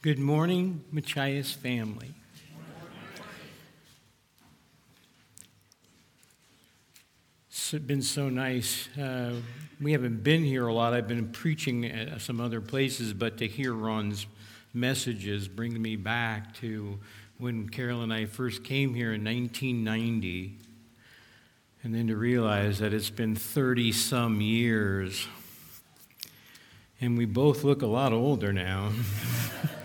Good morning, Machias family. It's been so nice. Uh, we haven't been here a lot. I've been preaching at some other places, but to hear Ron's messages bring me back to when Carol and I first came here in 1990, and then to realize that it's been 30 some years. And we both look a lot older now.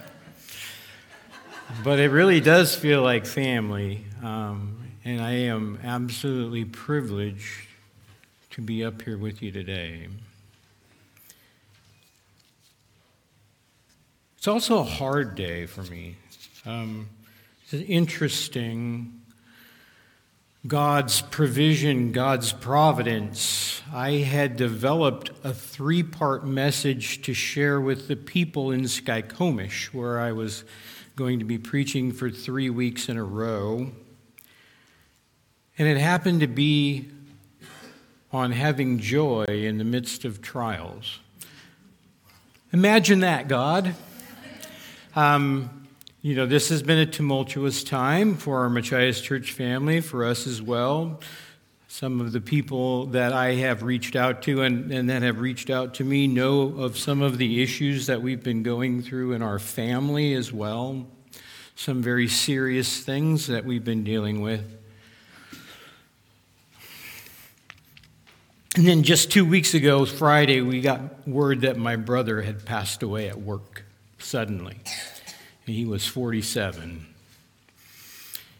but it really does feel like family. Um, and I am absolutely privileged to be up here with you today. It's also a hard day for me. Um, it's an interesting. God's provision, God's providence. I had developed a three part message to share with the people in Skykomish, where I was going to be preaching for three weeks in a row. And it happened to be on having joy in the midst of trials. Imagine that, God. Um, you know, this has been a tumultuous time for our Machias Church family, for us as well. Some of the people that I have reached out to and, and that have reached out to me know of some of the issues that we've been going through in our family as well. Some very serious things that we've been dealing with. And then just two weeks ago, Friday, we got word that my brother had passed away at work suddenly. And he was 47.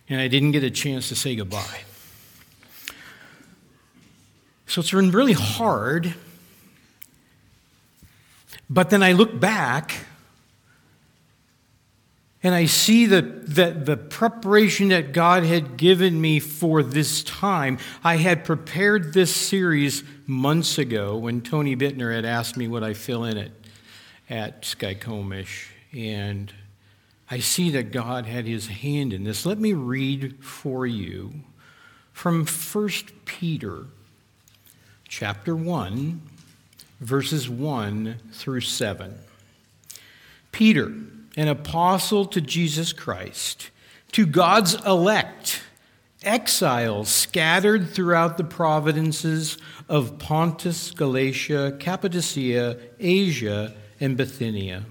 And I didn't get a chance to say goodbye. So it's been really hard. But then I look back and I see the, the, the, preparation that God had given me for this time. I had prepared this series months ago when Tony Bittner had asked me would I fill in it at Skykomish. And I see that God had his hand in this. Let me read for you from 1 Peter chapter 1, verses 1 through 7. Peter, an apostle to Jesus Christ, to God's elect, exiles scattered throughout the provinces of Pontus, Galatia, Cappadocia, Asia, and Bithynia,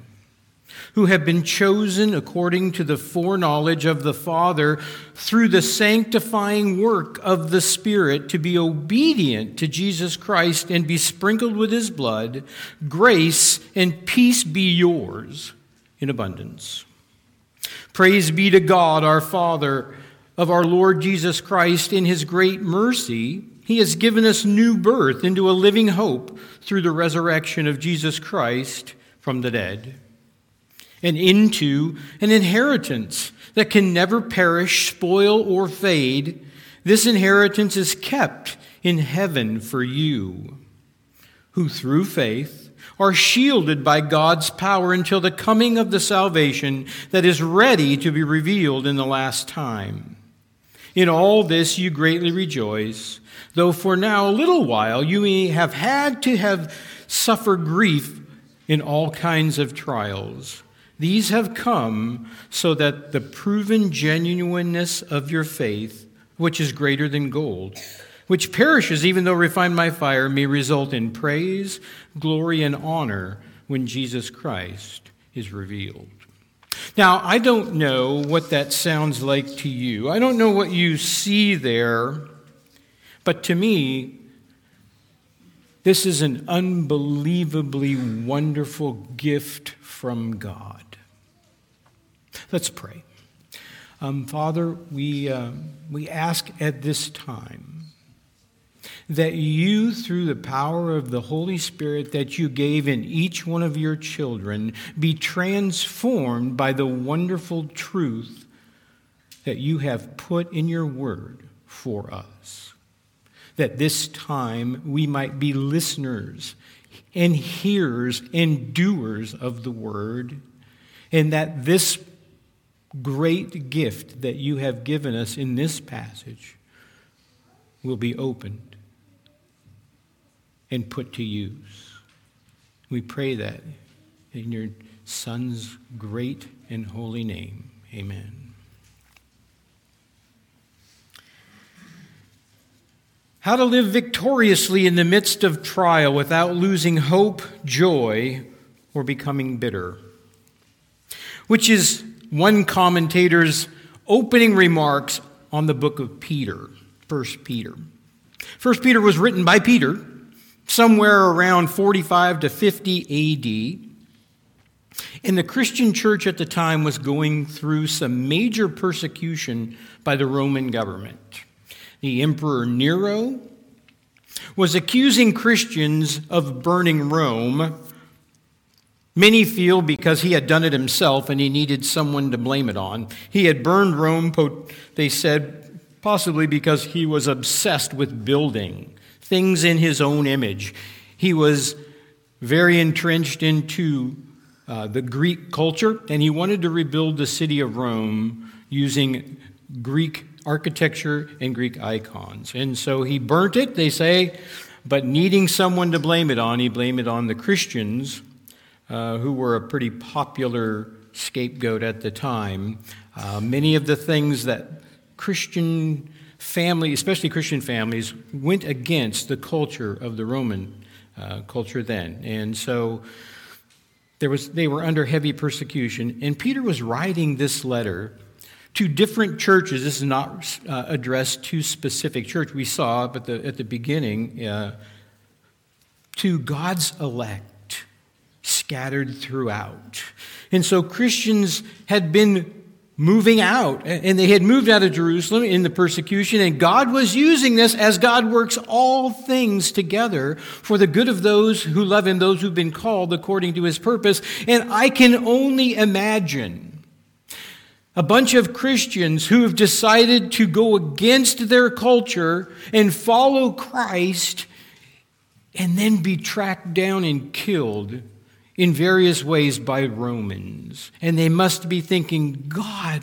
who have been chosen according to the foreknowledge of the Father through the sanctifying work of the Spirit to be obedient to Jesus Christ and be sprinkled with his blood, grace and peace be yours in abundance. Praise be to God, our Father, of our Lord Jesus Christ. In his great mercy, he has given us new birth into a living hope through the resurrection of Jesus Christ from the dead, and into an inheritance that can never perish, spoil, or fade. This inheritance is kept in heaven for you, who through faith are shielded by God's power until the coming of the salvation that is ready to be revealed in the last time. In all this you greatly rejoice, though for now a little while you may have had to have suffered grief in all kinds of trials. These have come so that the proven genuineness of your faith, which is greater than gold, which perishes even though refined by fire, may result in praise, glory, and honor when Jesus Christ is revealed. Now, I don't know what that sounds like to you. I don't know what you see there, but to me, this is an unbelievably wonderful gift from God. Let's pray. Um, Father, we, uh, we ask at this time that you, through the power of the Holy Spirit that you gave in each one of your children, be transformed by the wonderful truth that you have put in your word for us. That this time we might be listeners and hearers and doers of the word, and that this great gift that you have given us in this passage will be opened and put to use. We pray that in your Son's great and holy name. Amen. How to live victoriously in the midst of trial without losing hope, joy, or becoming bitter. Which is one commentator's opening remarks on the book of Peter, 1 Peter. 1 Peter was written by Peter somewhere around 45 to 50 AD. And the Christian church at the time was going through some major persecution by the Roman government. The Emperor Nero was accusing Christians of burning Rome. Many feel because he had done it himself and he needed someone to blame it on. He had burned Rome, they said, possibly because he was obsessed with building things in his own image. He was very entrenched into uh, the Greek culture, and he wanted to rebuild the city of Rome using Greek architecture and Greek icons. And so he burnt it, they say, but needing someone to blame it on, he blamed it on the Christians, uh, who were a pretty popular scapegoat at the time. Uh, many of the things that Christian family, especially Christian families, went against the culture of the Roman uh, culture then. And so there was, they were under heavy persecution. And Peter was writing this letter to different churches. This is not uh, addressed to specific church. We saw at the, at the beginning uh, to God's elect scattered throughout. And so Christians had been moving out. And they had moved out of Jerusalem in the persecution, and God was using this as God works all things together for the good of those who love Him, those who've been called according to His purpose. And I can only imagine a bunch of Christians who have decided to go against their culture and follow Christ and then be tracked down and killed in various ways by Romans. And they must be thinking, God,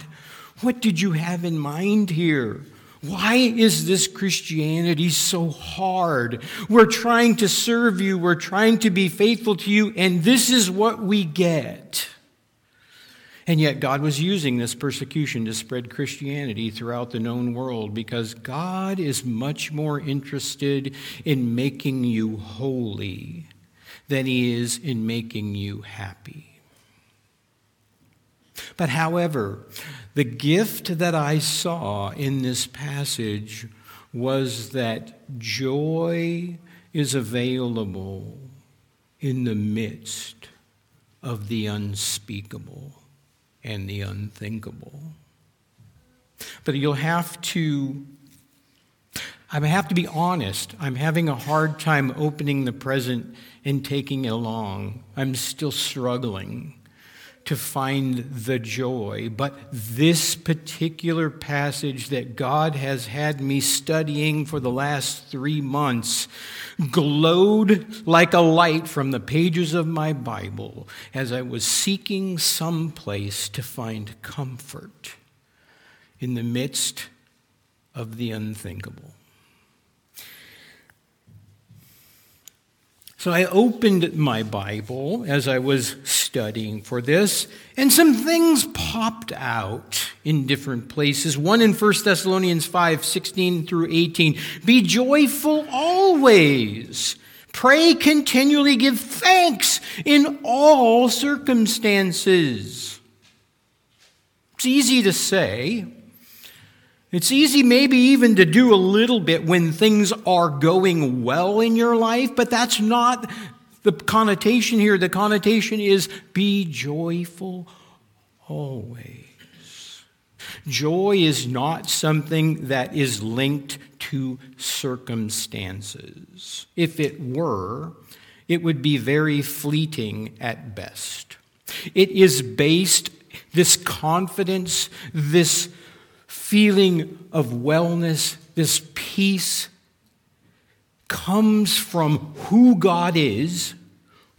what did you have in mind here? Why is this Christianity so hard? We're trying to serve you, we're trying to be faithful to you, and this is what we get. And yet, God was using this persecution to spread Christianity throughout the known world because God is much more interested in making you holy than he is in making you happy. But however, the gift that I saw in this passage was that joy is available in the midst of the unspeakable and the unthinkable. But you'll have to I have to be honest. I'm having a hard time opening the present and taking it along. I'm still struggling to find the joy. But this particular passage that God has had me studying for the last three months glowed like a light from the pages of my Bible as I was seeking some place to find comfort in the midst of the unthinkable. So I opened my Bible as I was studying for this, and some things popped out in different places. One in 1 Thessalonians 5 16 through 18. Be joyful always. Pray continually, give thanks in all circumstances. It's easy to say, it's easy, maybe even to do a little bit when things are going well in your life, but that's not the connotation here. The connotation is be joyful always. Joy is not something that is linked to circumstances. If it were, it would be very fleeting at best. It is based, this confidence, this feeling of wellness, this peace, comes from who God is,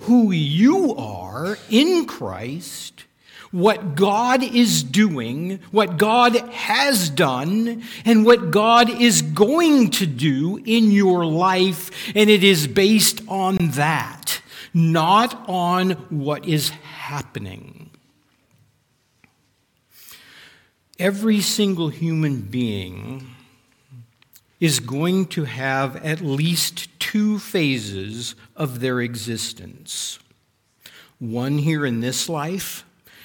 who you are in Christ, what God is doing, what God has done, and what God is going to do in your life. And it is based on that, not on what is happening happening. Every single human being is going to have at least two phases of their existence. One here in this life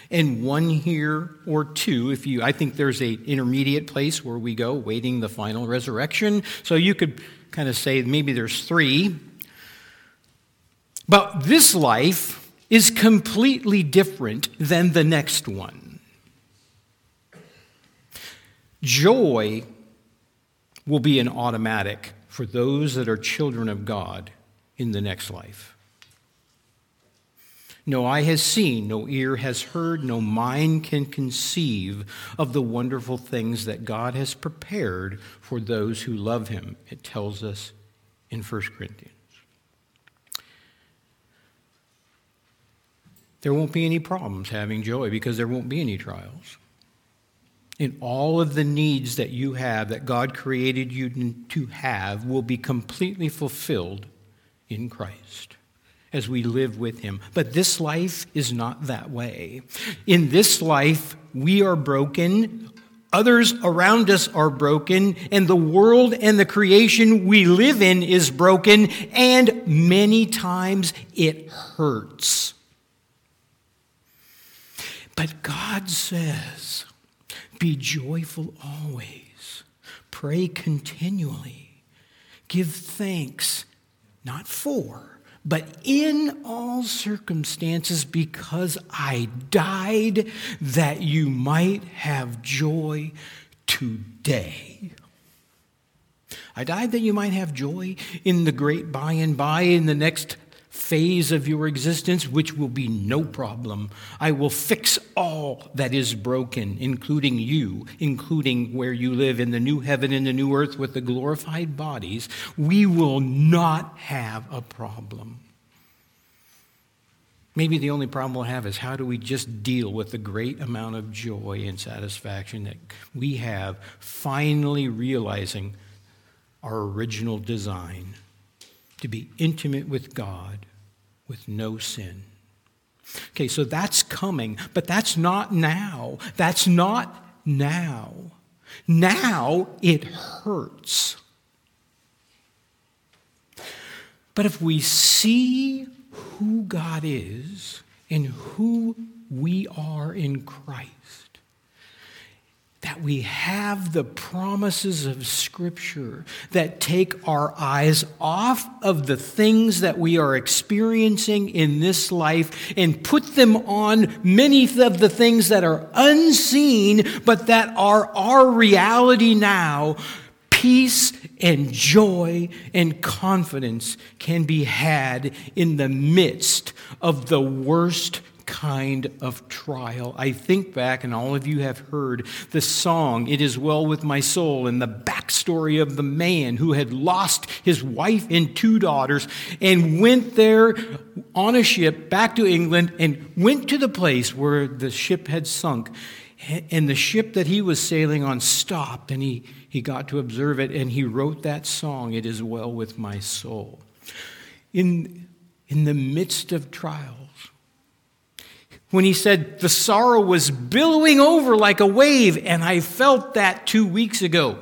and one here or two if you i think there's a intermediate place where we go waiting the final resurrection. So you could kind of say maybe there's three. But this life is completely different than the next one joy will be an automatic for those that are children of God in the next life. No eye has seen, no ear has heard, no mind can conceive of the wonderful things that God has prepared for those who love Him, it tells us in 1 Corinthians. There won't be any problems having joy because there won't be any trials in all of the needs that you have, that God created you to have, will be completely fulfilled in Christ as we live with Him. But this life is not that way. In this life, we are broken. Others around us are broken, and the world and the creation we live in is broken, and many times it hurts. But God says, be joyful always. Pray continually. Give thanks, not for, but in all circumstances, because I died that you might have joy today. I died that you might have joy in the great by and by, in the next phase of your existence, which will be no problem. I will fix all that is broken, including you, including where you live in the new heaven and the new earth with the glorified bodies. We will not have a problem. Maybe the only problem we'll have is how do we just deal with the great amount of joy and satisfaction that we have finally realizing our original design to be intimate with God with no sin. Okay, so that's coming, but that's not now. That's not now. Now it hurts. But if we see who God is and who we are in Christ, that we have the promises of Scripture that take our eyes off of the things that we are experiencing in this life and put them on many of the things that are unseen, but that are our reality now. Peace and joy and confidence can be had in the midst of the worst kind of trial. I think back, and all of you have heard the song, It Is Well With My Soul, and the backstory of the man who had lost his wife and two daughters and went there on a ship back to England and went to the place where the ship had sunk. And the ship that he was sailing on stopped, and he, he got to observe it, and he wrote that song, It Is Well With My Soul. In, in the midst of trials, when he said the sorrow was billowing over like a wave, and I felt that two weeks ago.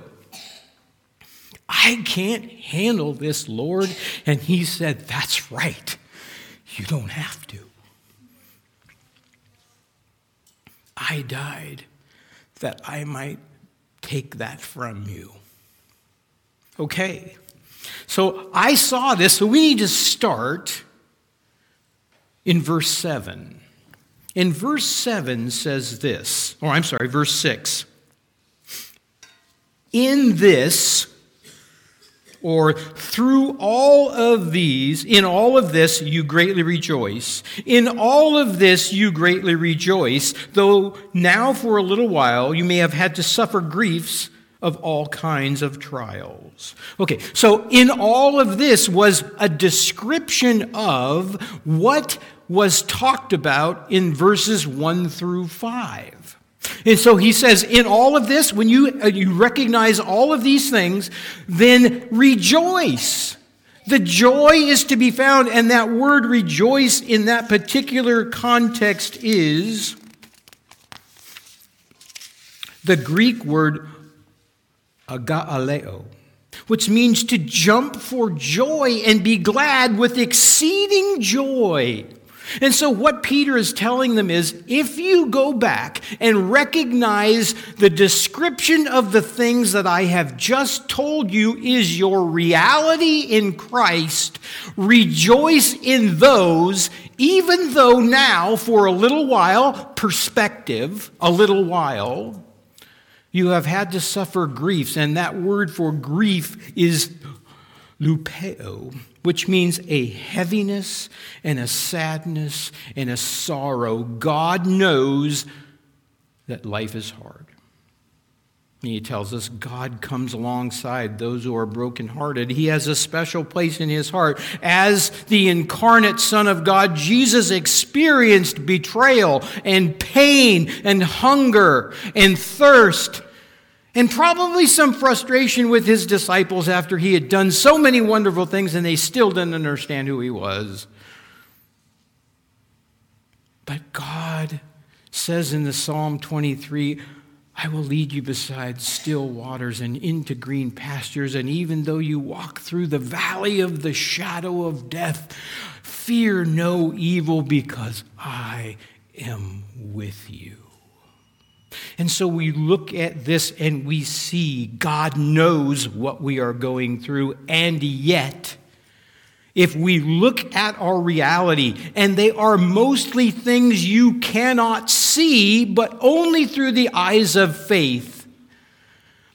I can't handle this, Lord. And he said, That's right. You don't have to. I died that I might take that from you. Okay. So I saw this, so we need to start in verse 7. In verse 7 says this, or I'm sorry, verse 6. In this, or through all of these, in all of this you greatly rejoice. In all of this you greatly rejoice, though now for a little while you may have had to suffer griefs of all kinds of trials. Okay, so in all of this was a description of what was talked about in verses 1 through 5. And so he says, in all of this, when you, uh, you recognize all of these things, then rejoice. The joy is to be found, and that word rejoice in that particular context is the Greek word agakaleo, which means to jump for joy and be glad with exceeding joy. And so, what Peter is telling them is if you go back and recognize the description of the things that I have just told you is your reality in Christ, rejoice in those, even though now, for a little while, perspective, a little while, you have had to suffer griefs. And that word for grief is lupeo which means a heaviness and a sadness and a sorrow. God knows that life is hard. He tells us God comes alongside those who are brokenhearted. He has a special place in his heart. As the incarnate Son of God, Jesus experienced betrayal and pain and hunger and thirst and probably some frustration with his disciples after he had done so many wonderful things and they still didn't understand who he was. But God says in the Psalm 23, I will lead you beside still waters and into green pastures. And even though you walk through the valley of the shadow of death, fear no evil because I am with you. And so we look at this and we see God knows what we are going through, and yet, if we look at our reality, and they are mostly things you cannot see, but only through the eyes of faith.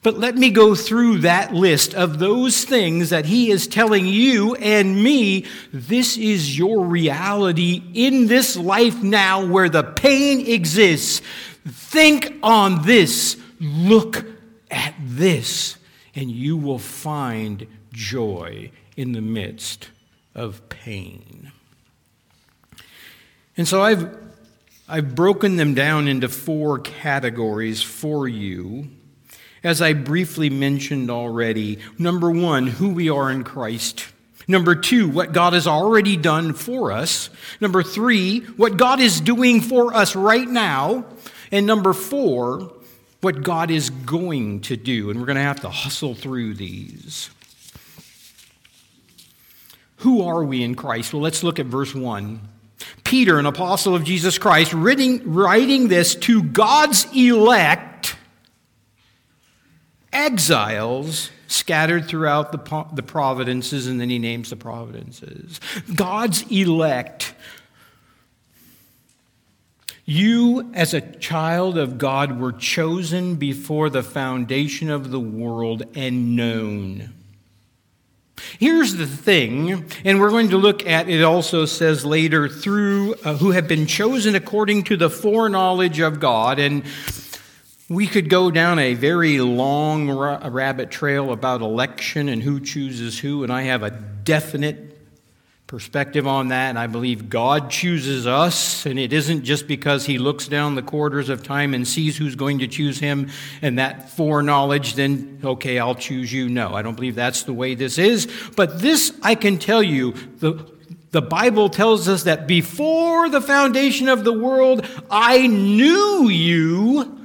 But let me go through that list of those things that he is telling you and me. This is your reality in this life now where the pain exists. Think on this, look at this, and you will find joy in the midst of pain. And so I've, I've broken them down into four categories for you. As I briefly mentioned already, number one, who we are in Christ. Number two, what God has already done for us. Number three, what God is doing for us right now. And number four, what God is going to do. And we're going to have to hustle through these. Who are we in Christ? Well, let's look at verse 1. Peter, an apostle of Jesus Christ, writing, writing this to God's elect exiles scattered throughout the, the providences, and then he names the providences. God's elect you, as a child of God, were chosen before the foundation of the world and known. Here's the thing, and we're going to look at it also says later through uh, who have been chosen according to the foreknowledge of God. And we could go down a very long rabbit trail about election and who chooses who, and I have a definite perspective on that, and I believe God chooses us, and it isn't just because He looks down the quarters of time and sees who's going to choose Him, and that foreknowledge, then, okay, I'll choose you. No, I don't believe that's the way this is. But this, I can tell you, the, the Bible tells us that before the foundation of the world, I knew you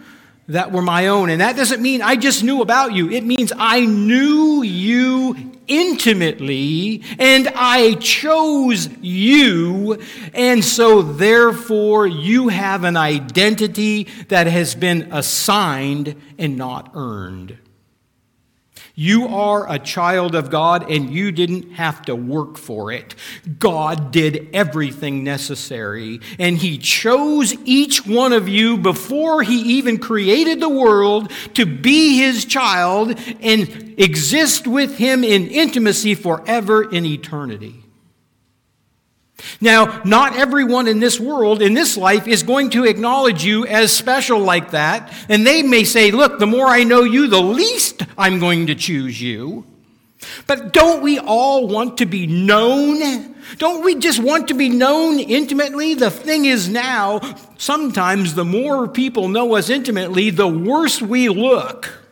that were my own. And that doesn't mean I just knew about you. It means I knew you intimately and I chose you. And so therefore you have an identity that has been assigned and not earned. You are a child of God and you didn't have to work for it. God did everything necessary and He chose each one of you before He even created the world to be His child and exist with Him in intimacy forever in eternity. Now, not everyone in this world, in this life, is going to acknowledge you as special like that. And they may say, Look, the more I know you, the least I'm going to choose you. But don't we all want to be known? Don't we just want to be known intimately? The thing is now, sometimes the more people know us intimately, the worse we look.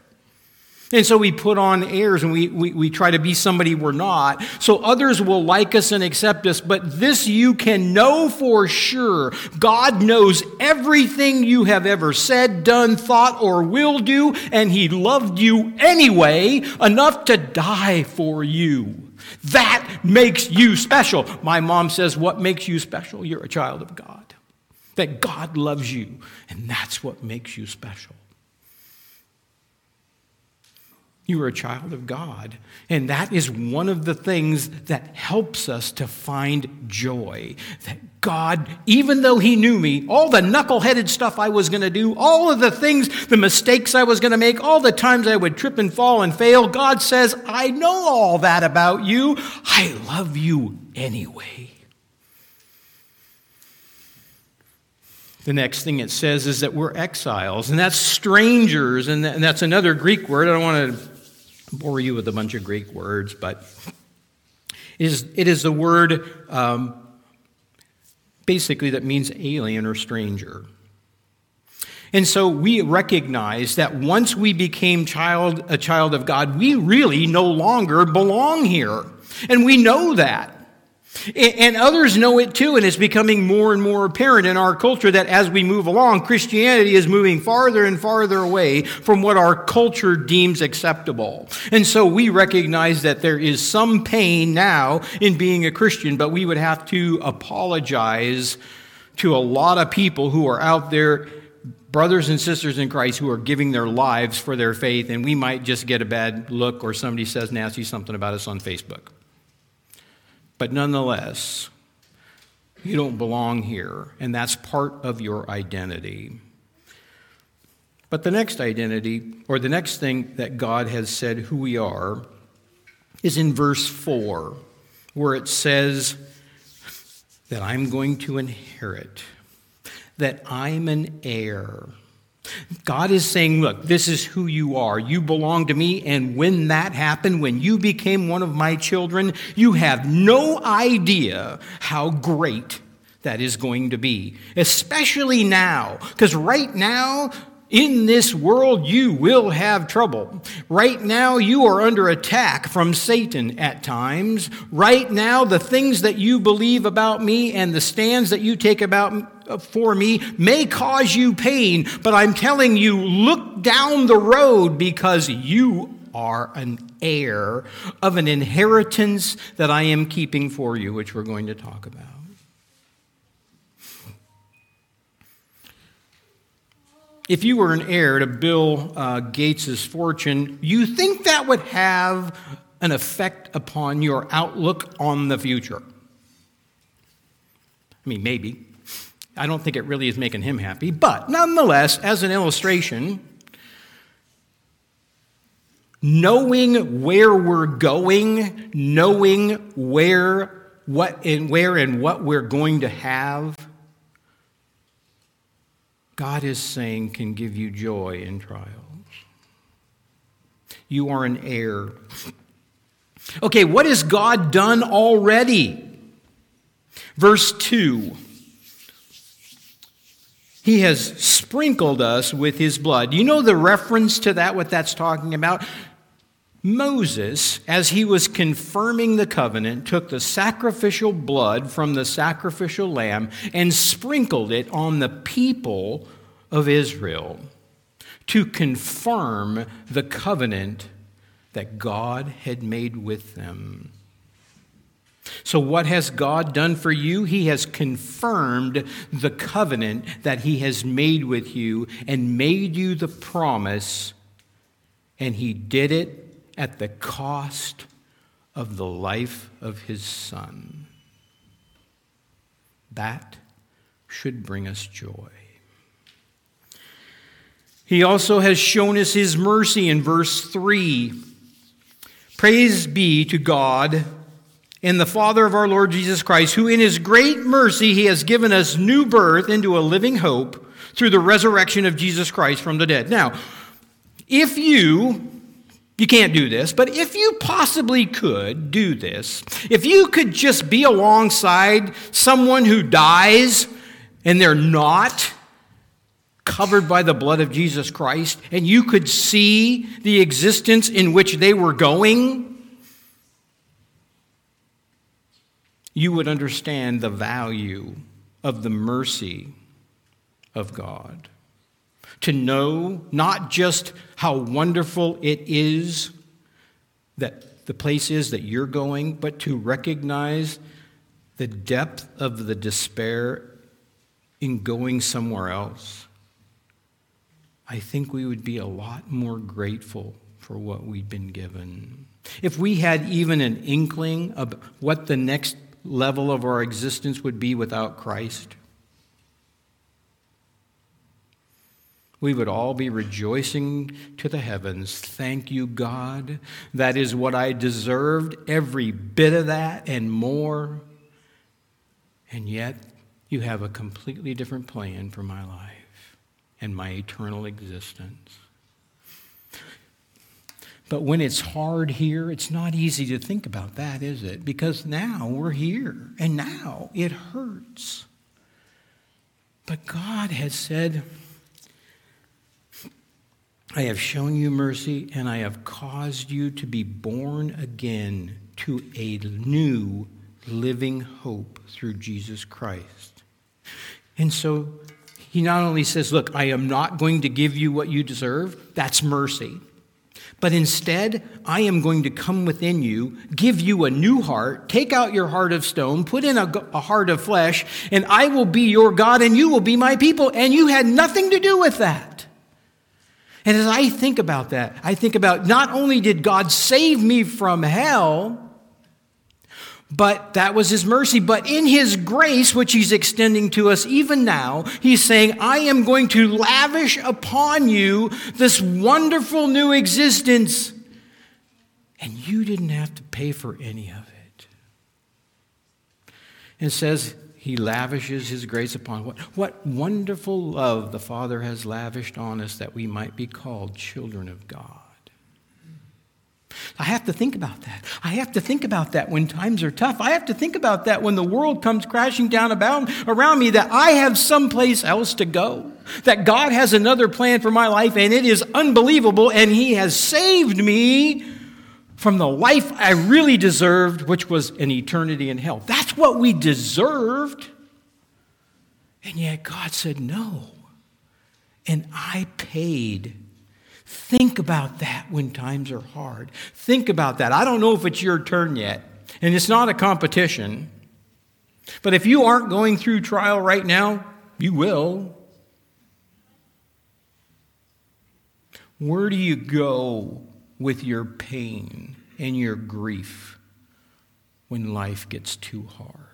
And so we put on airs and we, we, we, try to be somebody we're not. So others will like us and accept us. But this you can know for sure. God knows everything you have ever said, done, thought, or will do. And He loved you anyway enough to die for you. That makes you special. My mom says, What makes you special? You're a child of God. That God loves you. And that's what makes you special. You are a child of God. And that is one of the things that helps us to find joy. That God, even though He knew me, all the knuckleheaded stuff I was going to do, all of the things, the mistakes I was going to make, all the times I would trip and fall and fail, God says, I know all that about you. I love you anyway. The next thing it says is that we're exiles, and that's strangers, and that's another Greek word. I don't want to bore you with a bunch of Greek words, but it is, it is the word um, basically that means alien or stranger. And so we recognize that once we became child, a child of God, we really no longer belong here. And we know that. And others know it too, and it's becoming more and more apparent in our culture that as we move along, Christianity is moving farther and farther away from what our culture deems acceptable. And so we recognize that there is some pain now in being a Christian, but we would have to apologize to a lot of people who are out there, brothers and sisters in Christ, who are giving their lives for their faith, and we might just get a bad look or somebody says nasty something about us on Facebook. But nonetheless, you don't belong here, and that's part of your identity. But the next identity, or the next thing that God has said who we are, is in verse 4, where it says that I'm going to inherit, that I'm an heir. God is saying, Look, this is who you are. You belong to me. And when that happened, when you became one of my children, you have no idea how great that is going to be, especially now. Because right now, in this world, you will have trouble. Right now, you are under attack from Satan at times. Right now, the things that you believe about me and the stands that you take about for me may cause you pain, but I'm telling you, look down the road because you are an heir of an inheritance that I am keeping for you, which we're going to talk about. if you were an heir to Bill uh, Gates' fortune, you think that would have an effect upon your outlook on the future? I mean, maybe. I don't think it really is making him happy, but nonetheless, as an illustration, knowing where we're going, knowing where what and where and what we're going to have God is saying can give you joy in trials. You are an heir. Okay, what has God done already? Verse 2 He has sprinkled us with His blood. You know the reference to that, what that's talking about? Moses, as he was confirming the covenant, took the sacrificial blood from the sacrificial lamb and sprinkled it on the people of Israel to confirm the covenant that God had made with them. So, what has God done for you? He has confirmed the covenant that He has made with you and made you the promise, and He did it at the cost of the life of his son. That should bring us joy. He also has shown us his mercy in verse 3. Praise be to God and the Father of our Lord Jesus Christ, who in his great mercy he has given us new birth into a living hope through the resurrection of Jesus Christ from the dead. Now, if you you can't do this, but if you possibly could do this, if you could just be alongside someone who dies and they're not covered by the blood of Jesus Christ, and you could see the existence in which they were going, you would understand the value of the mercy of God. To know not just how wonderful it is that the place is that you're going, but to recognize the depth of the despair in going somewhere else. I think we would be a lot more grateful for what we'd been given. If we had even an inkling of what the next level of our existence would be without Christ, we would all be rejoicing to the heavens. Thank you, God. That is what I deserved, every bit of that and more. And yet, you have a completely different plan for my life and my eternal existence. But when it's hard here, it's not easy to think about that, is it? Because now we're here, and now it hurts. But God has said, I have shown you mercy, and I have caused you to be born again to a new living hope through Jesus Christ. And so he not only says, Look, I am not going to give you what you deserve, that's mercy. But instead, I am going to come within you, give you a new heart, take out your heart of stone, put in a, a, heart of flesh, and I will be your God and you will be my people. And you had nothing to do with that. And as I think about that, I think about not only did God save me from hell, but that was his mercy. But in his grace, which he's extending to us even now, he's saying, I am going to lavish upon you this wonderful new existence. And you didn't have to pay for any of it. It says, he lavishes his grace upon what, what wonderful love the Father has lavished on us that we might be called children of God. I have to think about that. I have to think about that when times are tough. I have to think about that when the world comes crashing down about, around me, that I have someplace else to go, that God has another plan for my life, and it is unbelievable, and He has saved me from the life I really deserved, which was an eternity in hell. That's what we deserved. And yet God said no. And I paid. Think about that when times are hard. Think about that. I don't know if it's your turn yet, and it's not a competition. But if you aren't going through trial right now, you will. Where do you go with your pain and your grief when life gets too hard.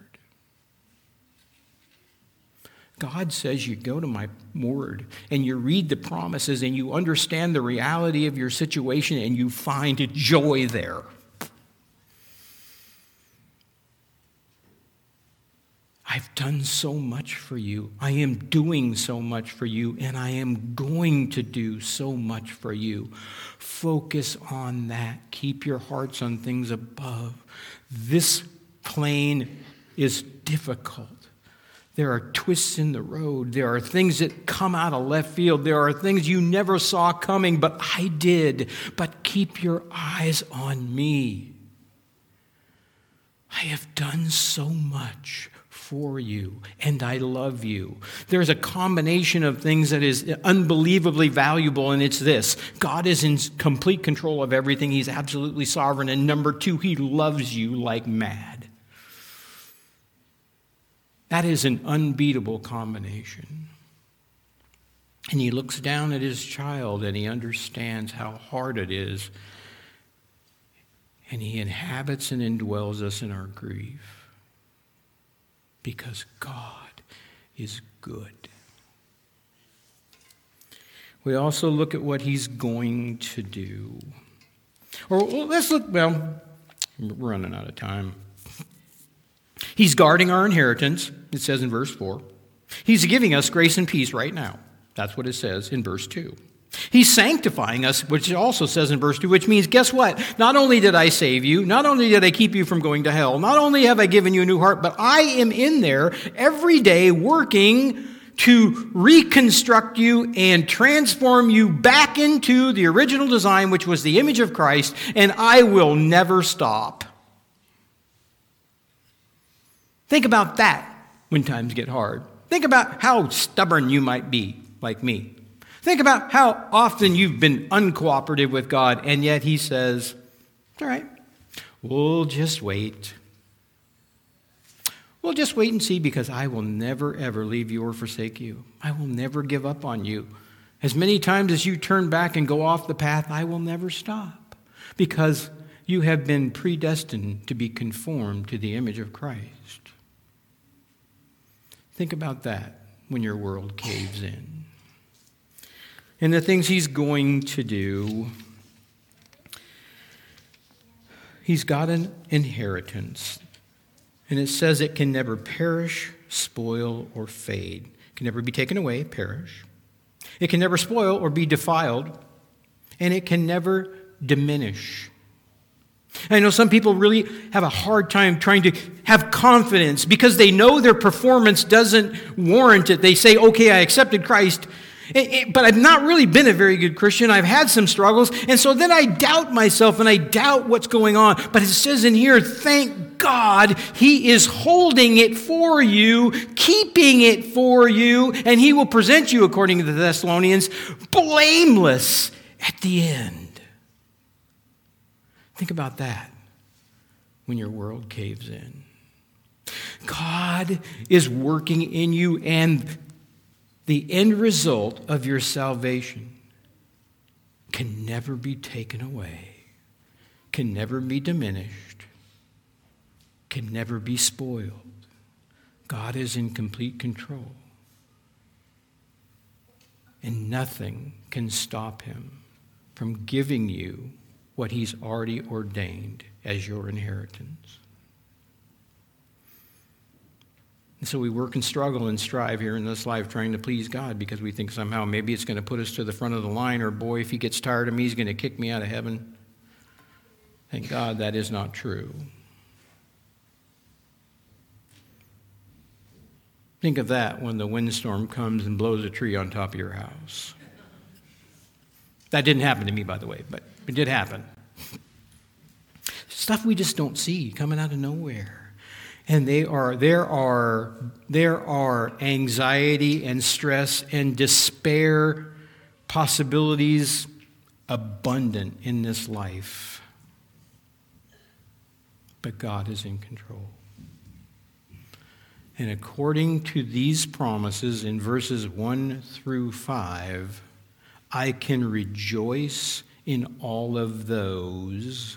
God says you go to my word and you read the promises and you understand the reality of your situation and you find joy there. I've done so much for you. I am doing so much for you, and I am going to do so much for you. Focus on that. Keep your hearts on things above. This plane is difficult. There are twists in the road. There are things that come out of left field. There are things you never saw coming, but I did. But keep your eyes on me. I have done so much for you, and I love you. There's a combination of things that is unbelievably valuable, and it's this God is in complete control of everything, He's absolutely sovereign. And number two, He loves you like mad. That is an unbeatable combination. And he looks down at his child and he understands how hard it is. And he inhabits and indwells us in our grief because God is good. We also look at what he's going to do. Or let's look, well, we're running out of time. He's guarding our inheritance, it says in verse 4. He's giving us grace and peace right now. That's what it says in verse 2. He's sanctifying us, which also says in verse 2, which means, guess what? Not only did I save you, not only did I keep you from going to hell, not only have I given you a new heart, but I am in there every day working to reconstruct you and transform you back into the original design, which was the image of Christ, and I will never stop. Think about that when times get hard. Think about how stubborn you might be, like me. Think about how often you've been uncooperative with God, and yet He says, All right, we'll just wait. We'll just wait and see because I will never, ever leave you or forsake you. I will never give up on you. As many times as you turn back and go off the path, I will never stop because you have been predestined to be conformed to the image of Christ. Think about that when your world caves in. And the things he's going to do. He's got an inheritance. And it says it can never perish, spoil, or fade. It can never be taken away, perish. It can never spoil or be defiled. And it can never diminish. I know some people really have a hard time trying to have confidence because they know their performance doesn't warrant it. They say, okay, I accepted Christ, eh, eh, but I've not really been a very good Christian. I've had some struggles. And so then I doubt myself and I doubt what's going on. But it says in here, thank God He is holding it for you, keeping it for you, and He will present you, according to the Thessalonians, blameless at the end. Think about that when your world caves in. God is working in you, and the end result of your salvation can never be taken away, can never be diminished, can never be spoiled. God is in complete control, and nothing can stop him from giving you what He's already ordained as your inheritance. And so we work and struggle and strive here in this life trying to please God because we think somehow maybe it's going to put us to the front of the line, or boy, if He gets tired of me, He's going to kick me out of heaven. Thank God that is not true. Think of that when the windstorm comes and blows a tree on top of your house. That didn't happen to me, by the way, but it did happen. Stuff we just don't see coming out of nowhere. And they are, there, are, there are anxiety and stress and despair possibilities abundant in this life. But God is in control. And according to these promises in verses 1 through 5, I can rejoice in all of those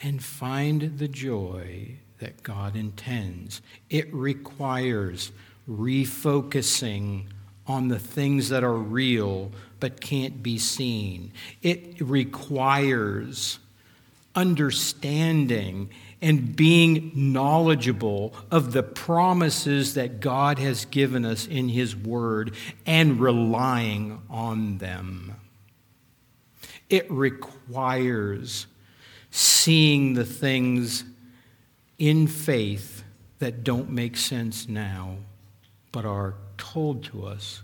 and find the joy that God intends. It requires refocusing on the things that are real but can't be seen. It requires understanding and being knowledgeable of the promises that God has given us in His Word and relying on them. It requires seeing the things in faith that don't make sense now, but are told to us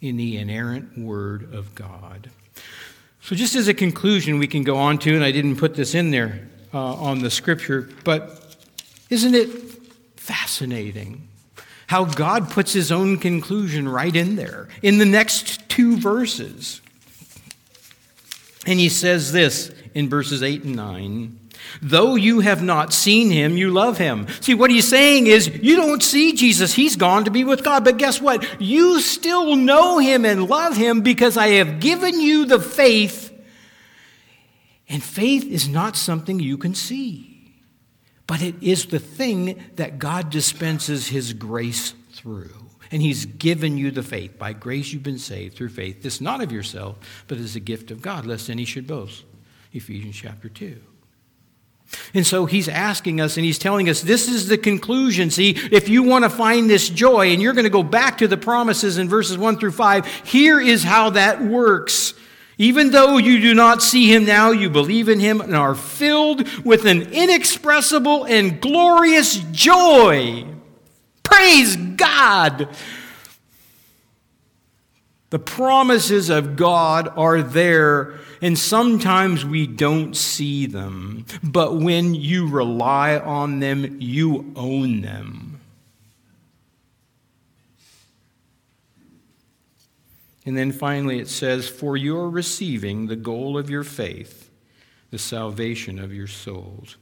in the inerrant Word of God. So, just as a conclusion, we can go on to, and I didn't put this in there, uh, on the scripture, but isn't it fascinating how God puts his own conclusion right in there in the next two verses? And he says this in verses 8 and 9 Though you have not seen him, you love him. See, what he's saying is, you don't see Jesus. He's gone to be with God. But guess what? You still know him and love him because I have given you the faith and faith is not something you can see, but it is the thing that God dispenses His grace through. And He's given you the faith. By grace you've been saved through faith. This not of yourself, but is a gift of God, lest any should boast. Ephesians chapter 2. And so he's asking us and he's telling us this is the conclusion. See, if you want to find this joy and you're going to go back to the promises in verses 1 through 5, here is how that works. Even though you do not see him now, you believe in him and are filled with an inexpressible and glorious joy, Praise God! The promises of God are there, and sometimes we don't see them. But when you rely on them, you own them. And then finally it says, For you're receiving the goal of your faith, the salvation of your souls.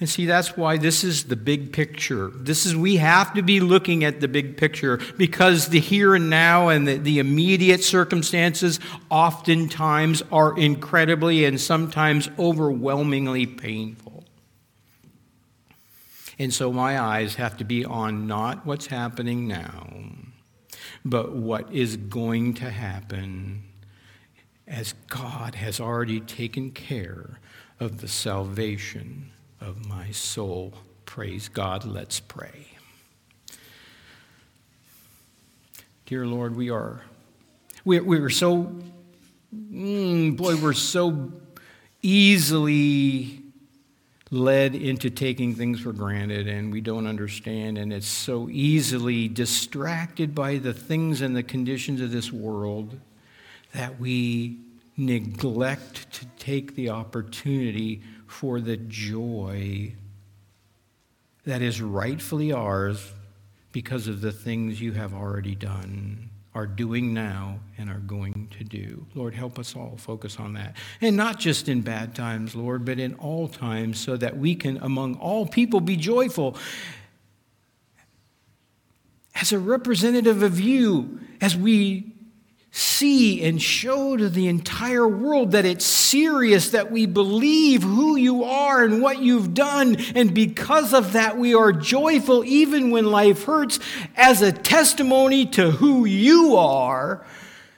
And see, that's why this is the big picture. This is, we have to be looking at the big picture because the here and now and the, the immediate circumstances oftentimes are incredibly and sometimes overwhelmingly painful. And so my eyes have to be on not what's happening now but what is going to happen as God has already taken care of the salvation of my soul. Praise God. Let's pray. Dear Lord, we are, we, we are so, mm, boy, we're so easily led into taking things for granted and we don't understand, and it's so easily distracted by the things and the conditions of this world that we neglect to take the opportunity for the joy that is rightfully ours because of the things you have already done are doing now and are going to do. Lord, help us all focus on that. And not just in bad times, Lord, but in all times, so that we can, among all people, be joyful. As a representative of you, as we see and show to the entire world that it's serious, that we believe who you are and what you've done. And because of that, we are joyful even when life hurts as a testimony to who you are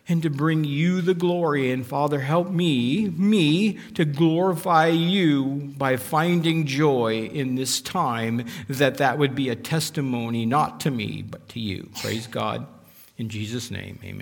and to bring you the glory. And Father, help me, me, to glorify you by finding joy in this time, that that would be a testimony not to me, but to you. Praise God. In Jesus' name, amen.